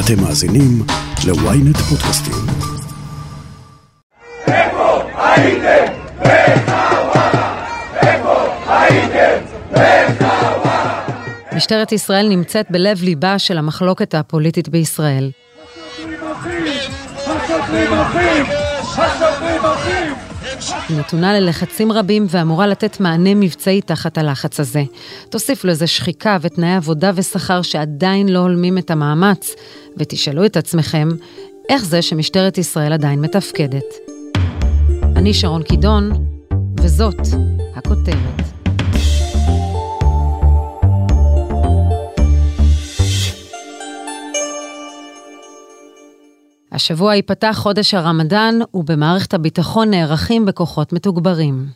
אתם מאזינים ל-ynet פודקאסטים. איפה הייתם? משטרת ישראל נמצאת בלב ליבה של המחלוקת הפוליטית בישראל. היא נתונה ללחצים רבים ואמורה לתת מענה מבצעי תחת הלחץ הזה. תוסיף לזה שחיקה ותנאי עבודה ושכר שעדיין לא הולמים את המאמץ, ותשאלו את עצמכם, איך זה שמשטרת ישראל עדיין מתפקדת? אני שרון קידון, וזאת הכותרת. השבוע ייפתח חודש הרמדאן, ובמערכת הביטחון נערכים בכוחות מתוגברים.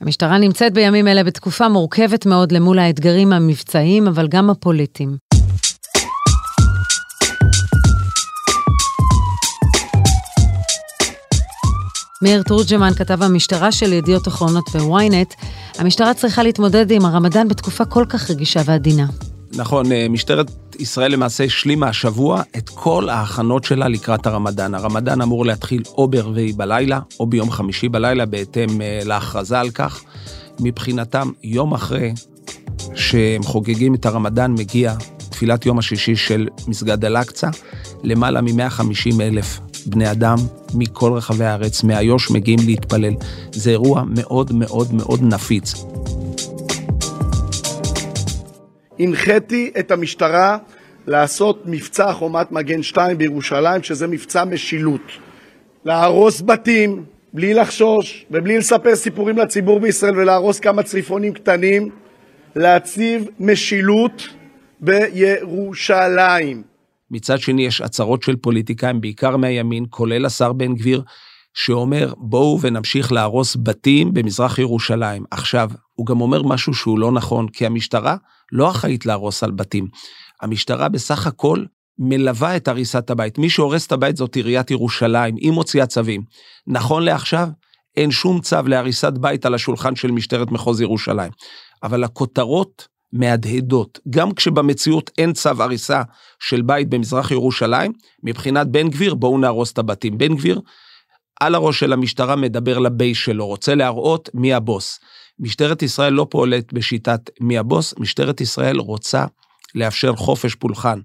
המשטרה נמצאת בימים אלה בתקופה מורכבת מאוד למול האתגרים המבצעיים, אבל גם הפוליטיים. מאיר תורג'מן, כתב המשטרה של ידיעות אחרונות וויינט, המשטרה צריכה להתמודד עם הרמדאן בתקופה כל כך רגישה ועדינה. נכון, אה, משטרת ישראל למעשה השלימה השבוע את כל ההכנות שלה לקראת הרמדאן. הרמדאן אמור להתחיל או ברביעי בלילה, או ביום חמישי בלילה, בהתאם אה, להכרזה על כך. מבחינתם, יום אחרי שהם חוגגים את הרמדאן, מגיע תפילת יום השישי של מסגד אל-אקצא, למעלה מ-150 אלף בני אדם מכל רחבי הארץ, מאיו"ש, מגיעים להתפלל. זה אירוע מאוד מאוד מאוד נפיץ. הנחיתי את המשטרה לעשות מבצע חומת מגן 2 בירושלים, שזה מבצע משילות. להרוס בתים בלי לחשוש ובלי לספר סיפורים לציבור בישראל ולהרוס כמה צריפונים קטנים, להציב משילות בירושלים. מצד שני, יש הצהרות של פוליטיקאים, בעיקר מהימין, כולל השר בן גביר, שאומר, בואו ונמשיך להרוס בתים במזרח ירושלים. עכשיו, הוא גם אומר משהו שהוא לא נכון, כי המשטרה לא אחראית להרוס על בתים. המשטרה בסך הכל מלווה את הריסת הבית. מי שהורס את הבית זאת עיריית ירושלים, היא מוציאה צווים. נכון לעכשיו, אין שום צו להריסת בית על השולחן של משטרת מחוז ירושלים. אבל הכותרות מהדהדות. גם כשבמציאות אין צו הריסה של בית במזרח ירושלים, מבחינת בן גביר, בואו נהרוס את הבתים. בן גביר, על הראש של המשטרה מדבר לבייס שלו, רוצה להראות מי הבוס. משטרת ישראל לא פועלת בשיטת מי הבוס, משטרת ישראל רוצה לאפשר חופש פולחן.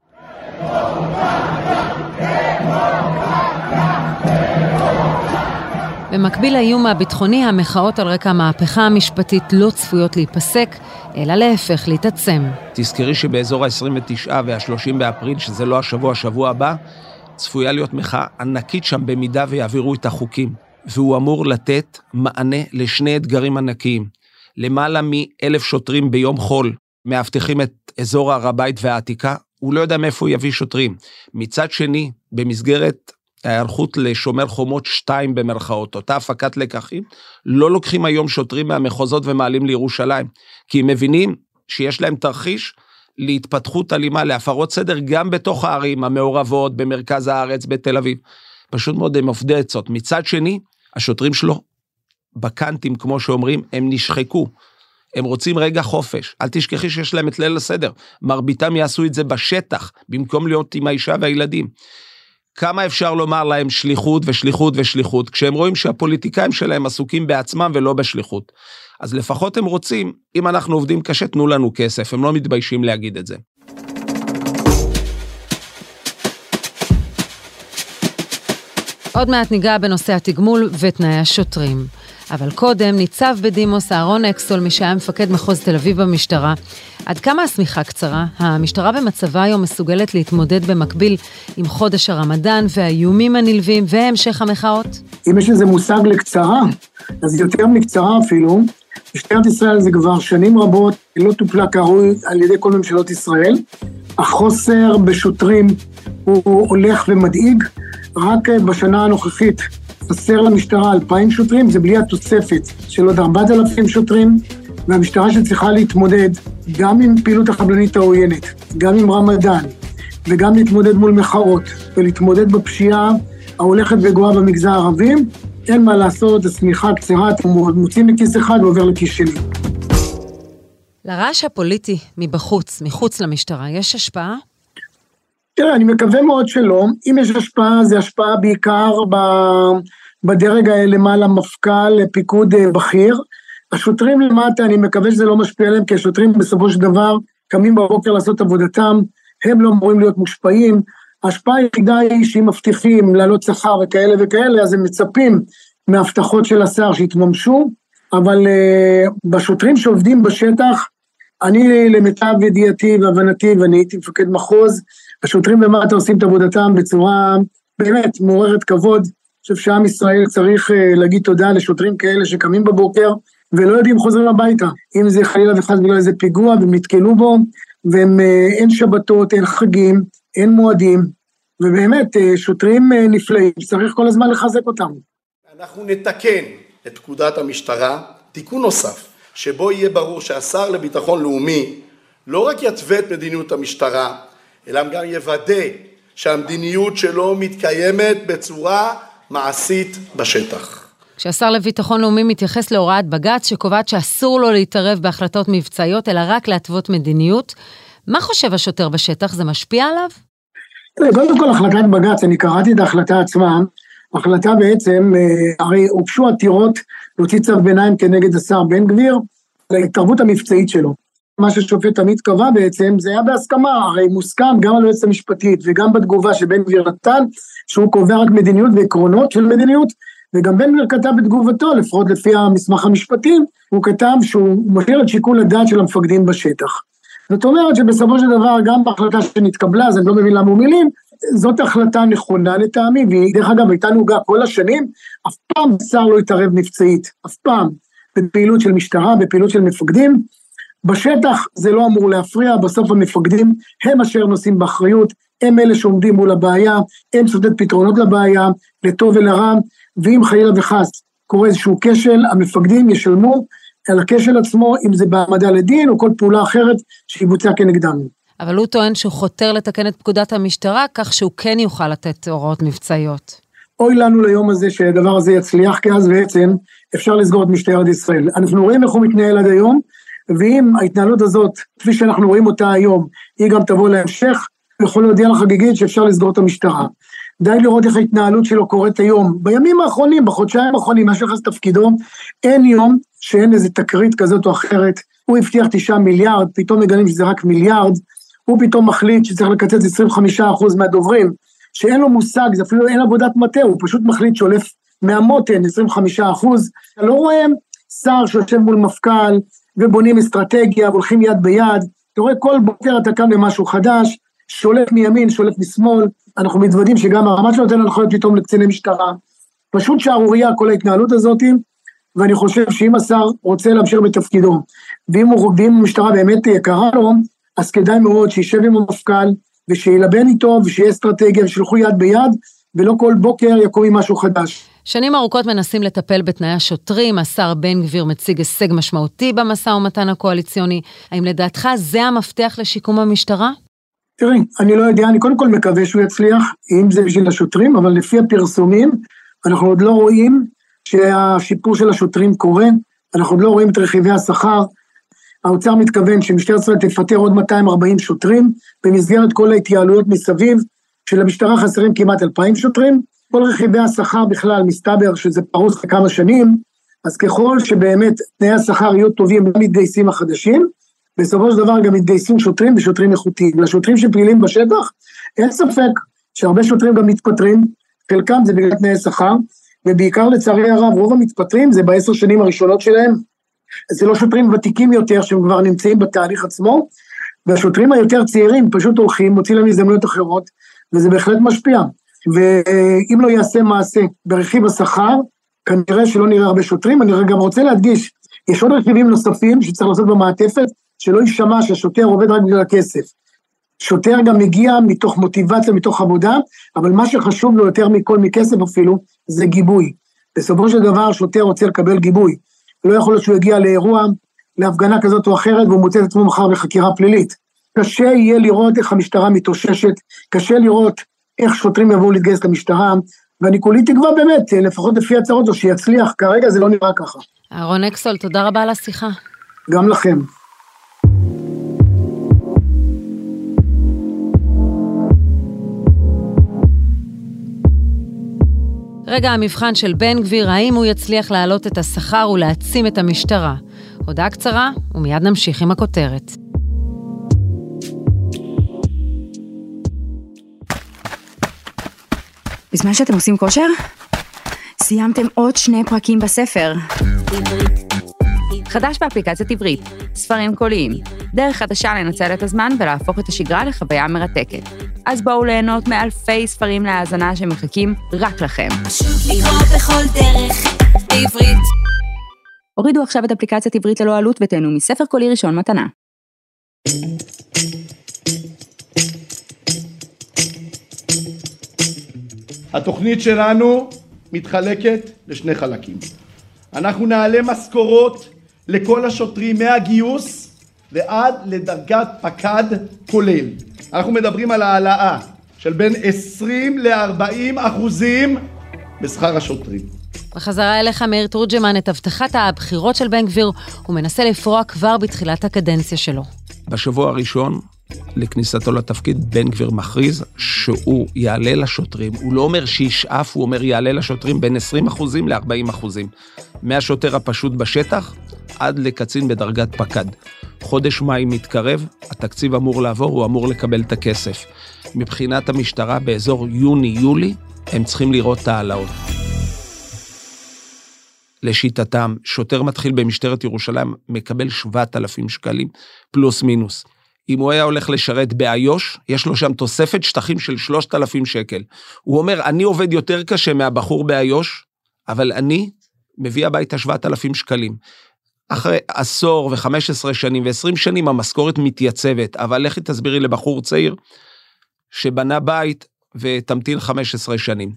במקביל לאיום הביטחוני, המחאות על רקע המהפכה המשפטית לא צפויות להיפסק, אלא להפך, להתעצם. תזכרי שבאזור ה-29 וה-30 באפריל, שזה לא השבוע, השבוע הבא, צפויה להיות מחאה ענקית שם במידה ויעבירו את החוקים. והוא אמור לתת מענה לשני אתגרים ענקיים. למעלה מאלף שוטרים ביום חול מאבטחים את אזור הר הבית והעתיקה, הוא לא יודע מאיפה הוא יביא שוטרים. מצד שני, במסגרת ההיערכות לשומר חומות 2 במרכאות, אותה הפקת לקחים, לא לוקחים היום שוטרים מהמחוזות ומעלים לירושלים, כי הם מבינים שיש להם תרחיש להתפתחות אלימה, להפרות סדר, גם בתוך הערים המעורבות, במרכז הארץ, בתל אביב. פשוט מאוד הם עובדי עצות. מצד שני, השוטרים שלו בקאנטים, כמו שאומרים, הם נשחקו. הם רוצים רגע חופש. אל תשכחי שיש להם את ליל הסדר. מרביתם יעשו את זה בשטח, במקום להיות עם האישה והילדים. כמה אפשר לומר להם שליחות ושליחות ושליחות, כשהם רואים שהפוליטיקאים שלהם עסוקים בעצמם ולא בשליחות. אז לפחות הם רוצים, אם אנחנו עובדים קשה, תנו לנו כסף, הם לא מתביישים להגיד את זה. עוד מעט ניגע בנושא התגמול ותנאי השוטרים. אבל קודם, ניצב בדימוס אהרון אקסול, מי שהיה מפקד מחוז תל אביב במשטרה. עד כמה השמיכה קצרה? המשטרה במצבה היום מסוגלת להתמודד במקביל עם חודש הרמדאן והאיומים הנלווים והמשך המחאות? אם יש איזה מושג לקצרה, אז יותר מקצרה אפילו. משטרת ישראל זה כבר שנים רבות לא טופלה כראוי על ידי כל ממשלות ישראל. החוסר בשוטרים הוא הולך ומדאיג. רק בשנה הנוכחית חסר למשטרה 2,000 שוטרים, זה בלי התוספת של עוד 4,000 שוטרים, והמשטרה שצריכה להתמודד גם עם פעילות החבלנית העוינת, גם עם רמדאן, וגם להתמודד מול מחאות, ולהתמודד בפשיעה ההולכת וגואה במגזר הערבי, אין מה לעשות, השמיכה קצרה, אתם מוצאים מכיס אחד ועובר לכיס שני. לרעש הפוליטי מבחוץ, מחוץ למשטרה, יש השפעה? תראה, אני מקווה מאוד שלא. אם יש השפעה, זה השפעה בעיקר. בדרג למעלה, מפכ"ל, פיקוד אה, בכיר. השוטרים למטה, אני מקווה שזה לא משפיע עליהם, כי השוטרים בסופו של דבר קמים בבוקר לעשות עבודתם, הם לא אמורים להיות מושפעים. ההשפעה היחידה היא שאם מבטיחים להעלות שכר וכאלה וכאלה, אז הם מצפים מהבטחות של השר שיתממשו, אבל uh, בשוטרים שעובדים בשטח, אני למיטב ידיעתי והבנתי, ואני הייתי מפקד מחוז, השוטרים למטה עושים את עבודתם בצורה באמת מעוררת כבוד. אני חושב שעם ישראל צריך uh, להגיד תודה לשוטרים כאלה שקמים בבוקר ולא יודעים חוזרים הביתה. אם זה חלילה וחס בגלל איזה פיגוע והם נתקלו בו, ואין uh, שבתות, אין חגים, אין מועדים, ובאמת uh, שוטרים נפלאים, צריך כל הזמן לחזק אותם. אנחנו נתקן את פקודת המשטרה, תיקון נוסף, שבו יהיה ברור שהשר לביטחון לאומי לא רק יתווה את מדיניות המשטרה, אלא גם יוודא שהמדיניות שלו מתקיימת בצורה מעשית בשטח. כשהשר לביטחון לאומי מתייחס להוראת בג"ץ שקובעת שאסור לו להתערב בהחלטות מבצעיות, אלא רק להתוות מדיניות, מה חושב השוטר בשטח? זה משפיע עליו? קודם כל החלטת בג"ץ, אני קראתי את ההחלטה עצמה, החלטה בעצם, אה, הרי הוגשו עתירות להוציא צו ביניים כנגד השר בן גביר, להתערבות המבצעית שלו. מה ששופט עמית קבע בעצם, זה היה בהסכמה, הרי מוסכם גם על היועצת המשפטית וגם בתגובה שבן גביר נתן, שהוא קובע רק מדיניות ועקרונות של מדיניות, וגם בן גביר כתב בתגובתו, לפחות לפי המסמך המשפטי, הוא כתב שהוא משאיר את שיקול הדעת של המפקדים בשטח. זאת אומרת שבסופו של דבר, גם בהחלטה שנתקבלה, אז אני לא מבין למה הוא מילים, זאת החלטה נכונה לטעמי, והיא דרך אגב הייתה נהוגה כל השנים, אף פעם שר לא התערב מבצעית, אף פעם, בפעילות של משטרה, בפעילות של מפקדים. בשטח זה לא אמור להפריע, בסוף המפקדים הם אשר נושאים באחריות, הם אלה שעומדים מול הבעיה, הם צריכים פתרונות לבעיה, לטוב ולרע, ואם חלילה וחס קורה איזשהו כשל, המפקדים ישלמו על הכשל עצמו, אם זה בהעמדה לדין או כל פעולה אחרת שיבוצע כנגדם. אבל הוא טוען שהוא חותר לתקן את פקודת המשטרה, כך שהוא כן יוכל לתת הוראות מבצעיות. אוי לנו ליום הזה שהדבר הזה יצליח, כי אז בעצם אפשר לסגור את משטרת ישראל. אנחנו רואים איך הוא מתנהל עד היום, ואם ההתנהלות הזאת, כפי שאנחנו רואים אותה היום, היא גם תבוא להמשך, יכול להודיע לחגיגית שאפשר לסגור את המשטרה. די לראות איך ההתנהלות שלו קורית היום. בימים האחרונים, בחודשיים האחרונים, מאז שנכנס לתפקידו, אין יום שאין איזה תקרית כזאת או אחרת. הוא הבטיח תשעה מיליארד, פתאום מגלים שזה רק מיליארד, הוא פתאום מחליט שצריך לקצץ 25% מהדוברים, שאין לו מושג, זה אפילו אין עבודת מטה, הוא פשוט מחליט שולף מהמותן 25%. אתה לא רואה שר שיושב מול מפכ"ל ובונים אסטרטגיה והולכים יד ביד, אתה רואה כל בוקר אתה קם למשהו חדש, שולף מימין, שולף משמאל, אנחנו מתוודים שגם הרמת שלו נותן הנחיות פתאום לקציני משטרה. פשוט שערורייה כל ההתנהלות הזאת, ואני חושב שאם השר רוצה להמשיך בתפקידו, ואם, הוא, המשטרה באמת יקרה לו, אז כדאי מאוד שישב עם המפכ"ל, ושילבן איתו, ושיהיה אסטרטגיה, ושילכו יד ביד, ולא כל בוקר יקום עם משהו חדש. שנים ארוכות מנסים לטפל בתנאי השוטרים, השר בן גביר מציג הישג משמעותי במשא ומתן הקואליציוני. האם לדעתך זה המפתח לשיקום המשטרה? תראי, אני לא יודע, אני קודם כל מקווה שהוא יצליח, אם זה בשביל השוטרים, אבל לפי הפרסומים, אנחנו עוד לא רואים שהשיפור של השוטרים קורה, אנחנו עוד לא רואים את רכיבי השכר. האוצר מתכוון שמשטרת ישראל תפטר עוד 240 שוטרים, במסגרת כל ההתייעלויות מסביב, שלמשטרה חסרים כמעט 2,000 שוטרים. כל רכיבי השכר בכלל, מסתבר שזה פרוס לכמה שנים, אז ככל שבאמת תנאי השכר יהיו טובים למתגייסים החדשים, בסופו של דבר גם מתגייסים שוטרים ושוטרים איכותיים. לשוטרים שפעילים בשטח, אין ספק שהרבה שוטרים גם מתפטרים, חלקם זה בגלל תנאי שכר, ובעיקר לצערי הרב, רוב המתפטרים זה בעשר שנים הראשונות שלהם, זה לא שוטרים ותיקים יותר שהם כבר נמצאים בתהליך עצמו, והשוטרים היותר צעירים פשוט הולכים, מוצאים להם הזדמנויות אחרות, וזה בהחלט משפיע. ואם לא יעשה מעשה ברכיב השכר, כנראה שלא נראה הרבה שוטרים. אני גם רוצה להדגיש, יש עוד רכיבים נוספים שצריך לעשות במעטפת, שלא יישמע שהשוטר עובד רק בגלל הכסף. שוטר גם מגיע מתוך מוטיבציה, מתוך עבודה, אבל מה שחשוב לו יותר מכל, מכסף אפילו, זה גיבוי. בסופו של דבר שוטר רוצה לקבל גיבוי. לא יכול להיות שהוא יגיע לאירוע, להפגנה כזאת או אחרת, והוא מוצא את עצמו מחר בחקירה פלילית. קשה יהיה לראות איך המשטרה מתאוששת, קשה לראות איך שוטרים יבואו להתגייס למשטרה, ואני כולי תקווה באמת, לפחות לפי הצהרות זו, שיצליח, כרגע זה לא נראה ככה. אהרון אקסול, תודה רבה על השיחה. גם לכם. רגע המבחן של בן גביר, האם הוא יצליח להעלות את השכר ולהעצים את המשטרה? הודעה קצרה, ומיד נמשיך עם הכותרת. בזמן שאתם עושים כושר, סיימתם עוד שני פרקים בספר. חדש באפליקציית עברית, ספרים קוליים, דרך חדשה לנצל את הזמן ולהפוך את השגרה לחוויה מרתקת. אז בואו ליהנות מאלפי ספרים להאזנה שמחכים רק לכם. פשוט לקרוא בכל דרך, בעברית. הורידו עכשיו את אפליקציית עברית ללא עלות ותהנו מספר קולי ראשון מתנה. התוכנית שלנו מתחלקת לשני חלקים. אנחנו נעלה משכורות לכל השוטרים מהגיוס ועד לדרגת פקד כולל. אנחנו מדברים על העלאה של בין 20 ל-40 אחוזים בשכר השוטרים. בחזרה אליך, מאיר תורג'מן, את הבטחת הבחירות של בן גביר הוא מנסה לפרוע כבר בתחילת הקדנציה שלו. בשבוע הראשון לכניסתו לתפקיד, בן גביר מכריז שהוא יעלה לשוטרים. הוא לא אומר שישאף, הוא אומר יעלה לשוטרים בין 20 אחוזים ל-40 אחוזים. מהשוטר הפשוט בשטח עד לקצין בדרגת פקד. חודש מאי מתקרב, התקציב אמור לעבור, הוא אמור לקבל את הכסף. מבחינת המשטרה, באזור יוני-יולי, הם צריכים לראות את ההעלאות. לשיטתם, שוטר מתחיל במשטרת ירושלים מקבל 7,000 שקלים, פלוס מינוס. אם הוא היה הולך לשרת באיו"ש, יש לו שם תוספת שטחים של 3,000 שקל. הוא אומר, אני עובד יותר קשה מהבחור באיו"ש, אבל אני מביא הביתה 7,000 שקלים. אחרי עשור ו-15 שנים ו-20 שנים המשכורת מתייצבת, אבל לכי תסבירי לבחור צעיר שבנה בית ותמתין 15 שנים.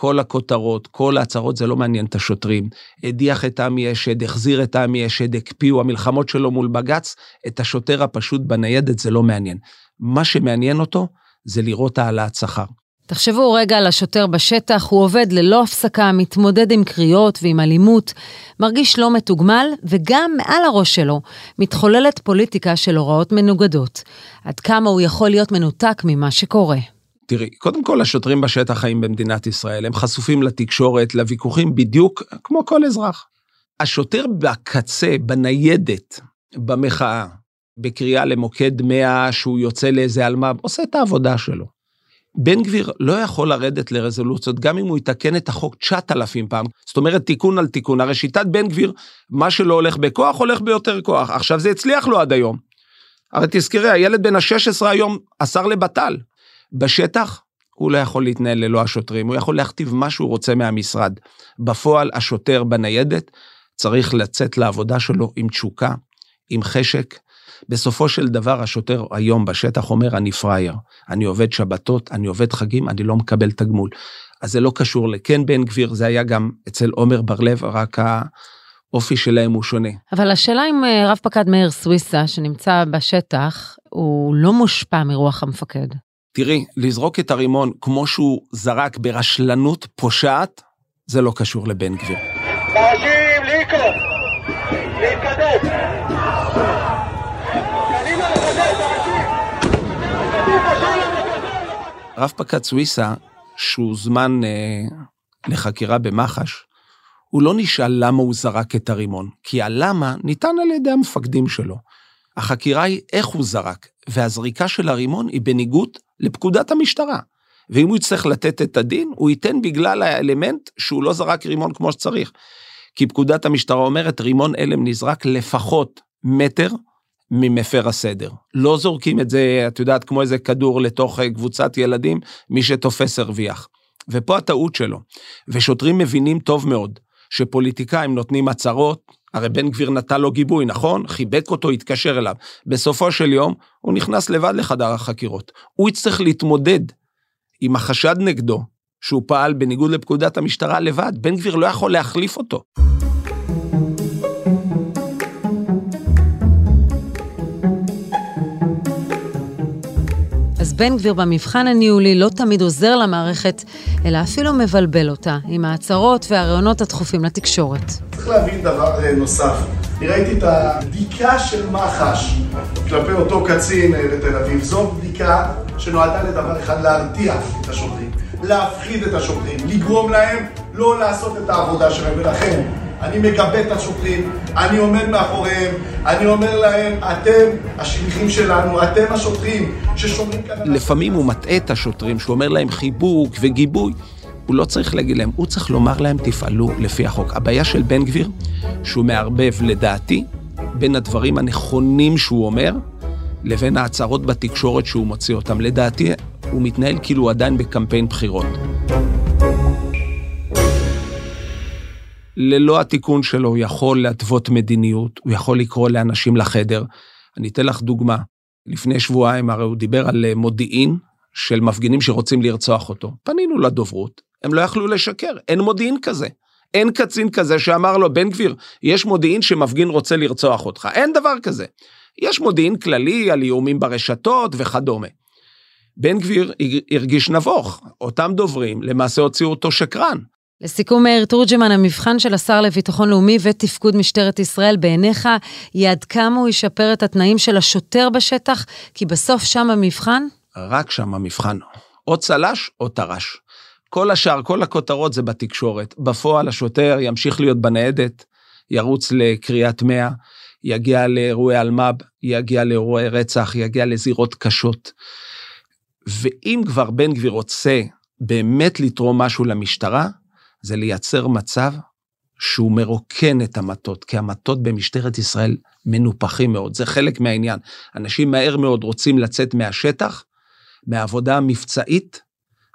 כל הכותרות, כל ההצהרות, זה לא מעניין את השוטרים. הדיח את עמי אשד, החזיר את עמי אשד, הקפיאו, המלחמות שלו מול בג"ץ, את השוטר הפשוט בניידת זה לא מעניין. מה שמעניין אותו זה לראות העלאת שכר. תחשבו רגע על השוטר בשטח, הוא עובד ללא הפסקה, מתמודד עם קריאות ועם אלימות, מרגיש לא מתוגמל, וגם מעל הראש שלו מתחוללת פוליטיקה של הוראות מנוגדות. עד כמה הוא יכול להיות מנותק ממה שקורה. תראי, קודם כל השוטרים בשטח חיים במדינת ישראל, הם חשופים לתקשורת, לוויכוחים בדיוק כמו כל אזרח. השוטר בקצה, בניידת, במחאה, בקריאה למוקד 100 שהוא יוצא לאיזה אלמ"ב, עושה את העבודה שלו. בן גביר לא יכול לרדת לרזולוציות, גם אם הוא יתקן את החוק 9,000 פעם. זאת אומרת, תיקון על תיקון. הרי שיטת בן גביר, מה שלא הולך בכוח, הולך ביותר כוח. עכשיו, זה הצליח לו עד היום. הרי תזכרי, הילד בן ה-16 היום, השר לבט"ל. בשטח, הוא לא יכול להתנהל ללא השוטרים, הוא יכול להכתיב מה שהוא רוצה מהמשרד. בפועל, השוטר בניידת צריך לצאת לעבודה שלו עם תשוקה, עם חשק. בסופו של דבר, השוטר היום בשטח אומר, אני פראייר, אני עובד שבתות, אני עובד חגים, אני לא מקבל תגמול. אז זה לא קשור לכן בן גביר, זה היה גם אצל עומר בר-לב, רק האופי שלהם הוא שונה. אבל השאלה אם אה, רב פקד מאיר סוויסה, שנמצא בשטח, הוא לא מושפע מרוח המפקד. תראי, לזרוק את הרימון כמו שהוא זרק ברשלנות פושעת, זה לא קשור לבן גביר. להשיב, ליקו! להתקדם! רב פקד סוויסה, שהוזמן אה, לחקירה במח"ש, הוא לא נשאל למה הוא זרק את הרימון, כי הלמה ניתן על ידי המפקדים שלו. החקירה היא איך הוא זרק, והזריקה של הרימון היא בניגוד לפקודת המשטרה. ואם הוא יצטרך לתת את הדין, הוא ייתן בגלל האלמנט שהוא לא זרק רימון כמו שצריך. כי פקודת המשטרה אומרת, רימון הלם נזרק לפחות מטר ממפר הסדר. לא זורקים את זה, את יודעת, כמו איזה כדור לתוך אה, קבוצת ילדים, מי שתופס הרוויח. ופה הטעות שלו. ושוטרים מבינים טוב מאוד שפוליטיקאים נותנים הצהרות, הרי בן גביר נתן לו גיבוי, נכון? חיבק אותו, התקשר אליו. בסופו של יום, הוא נכנס לבד לחדר החקירות. הוא יצטרך להתמודד עם החשד נגדו, שהוא פעל בניגוד לפקודת המשטרה לבד. בן גביר לא יכול להחליף אותו. בן גביר במבחן הניהולי לא תמיד עוזר למערכת, אלא אפילו מבלבל אותה, עם ההצהרות והרעיונות הדחופים לתקשורת. צריך להבין דבר אה, נוסף. אני ראיתי את הבדיקה של מח"ש כלפי אותו קצין אה, בתל אביב. זו בדיקה שנועדה לדבר אחד, להרתיע את השוטרים, להפחיד את השוטרים, לגרום להם לא לעשות את העבודה שלהם, ולכן אני מגבה את השוטרים, אני עומד מאחוריהם, אני אומר להם, אתם השליחים שלנו, אתם השוטרים ששומרים כאן... לפעמים הוא מטעה את השוטרים, שהוא אומר להם חיבוק וגיבוי. הוא לא צריך להגיד להם, הוא צריך לומר להם, תפעלו לפי החוק. הבעיה של בן גביר, שהוא מערבב, לדעתי, בין הדברים הנכונים שהוא אומר, לבין ההצהרות בתקשורת שהוא מוציא אותם. לדעתי, הוא מתנהל כאילו הוא עדיין בקמפיין בחירות. ללא התיקון שלו הוא יכול להתוות מדיניות, הוא יכול לקרוא לאנשים לחדר. אני אתן לך דוגמה. לפני שבועיים הרי הוא דיבר על אה, מודיעין של מפגינים שרוצים לרצוח אותו. פנינו לדוברות, הם לא יכלו לשקר, אין מודיעין כזה. אין קצין כזה שאמר לו, בן גביר, יש מודיעין שמפגין רוצה לרצוח אותך. אין דבר כזה. יש מודיעין כללי על איומים ברשתות וכדומה. בן גביר הרגיש נבוך, אותם דוברים למעשה הוציאו אותו שקרן. לסיכום, מאיר תורג'מן, המבחן של השר לביטחון לאומי ותפקוד משטרת ישראל בעיניך, היא עד כמה הוא ישפר את התנאים של השוטר בשטח? כי בסוף שם המבחן? רק שם המבחן. או צל"ש או טר"ש. כל השאר, כל הכותרות זה בתקשורת. בפועל השוטר ימשיך להיות בניידת, ירוץ לקריאת 100, יגיע לאירועי אלמ"ב, יגיע לאירועי רצח, יגיע לזירות קשות. ואם כבר בן גביר רוצה באמת לתרום משהו למשטרה, זה לייצר מצב שהוא מרוקן את המטות, כי המטות במשטרת ישראל מנופחים מאוד, זה חלק מהעניין. אנשים מהר מאוד רוצים לצאת מהשטח, מהעבודה המבצעית,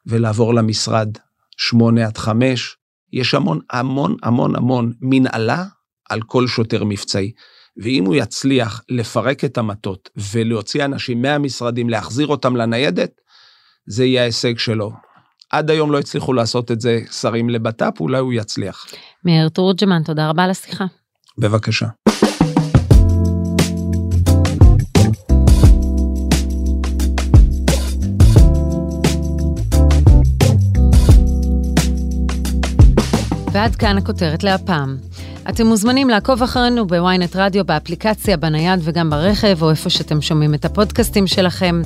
ולעבור למשרד שמונה עד חמש. יש המון המון המון המון מנהלה על כל שוטר מבצעי. ואם הוא יצליח לפרק את המטות ולהוציא אנשים מהמשרדים, להחזיר אותם לניידת, זה יהיה ההישג שלו. עד היום לא הצליחו לעשות את זה שרים לבט"פ, אולי הוא יצליח. מאיר תורג'מן, תודה רבה על השיחה. בבקשה. ועד כאן הכותרת להפעם. אתם מוזמנים לעקוב אחרינו בוויינט רדיו, באפליקציה, בנייד וגם ברכב, או איפה שאתם שומעים את הפודקאסטים שלכם.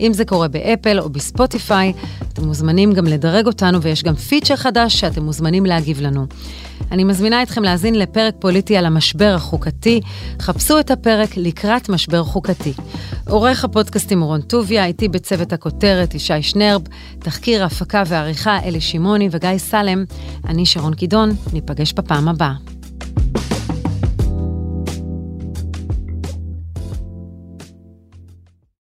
אם זה קורה באפל או בספוטיפיי, אתם מוזמנים גם לדרג אותנו, ויש גם פיצ'ר חדש שאתם מוזמנים להגיב לנו. אני מזמינה אתכם להאזין לפרק פוליטי על המשבר החוקתי. חפשו את הפרק לקראת משבר חוקתי. עורך הפודקאסטים רון טוביה, איתי בצוות הכותרת ישי שנרב, תחקיר, הפקה ועריכה אלי שמעוני וגיא סלם. אני שרון קידון, ניפגש בפעם הבאה.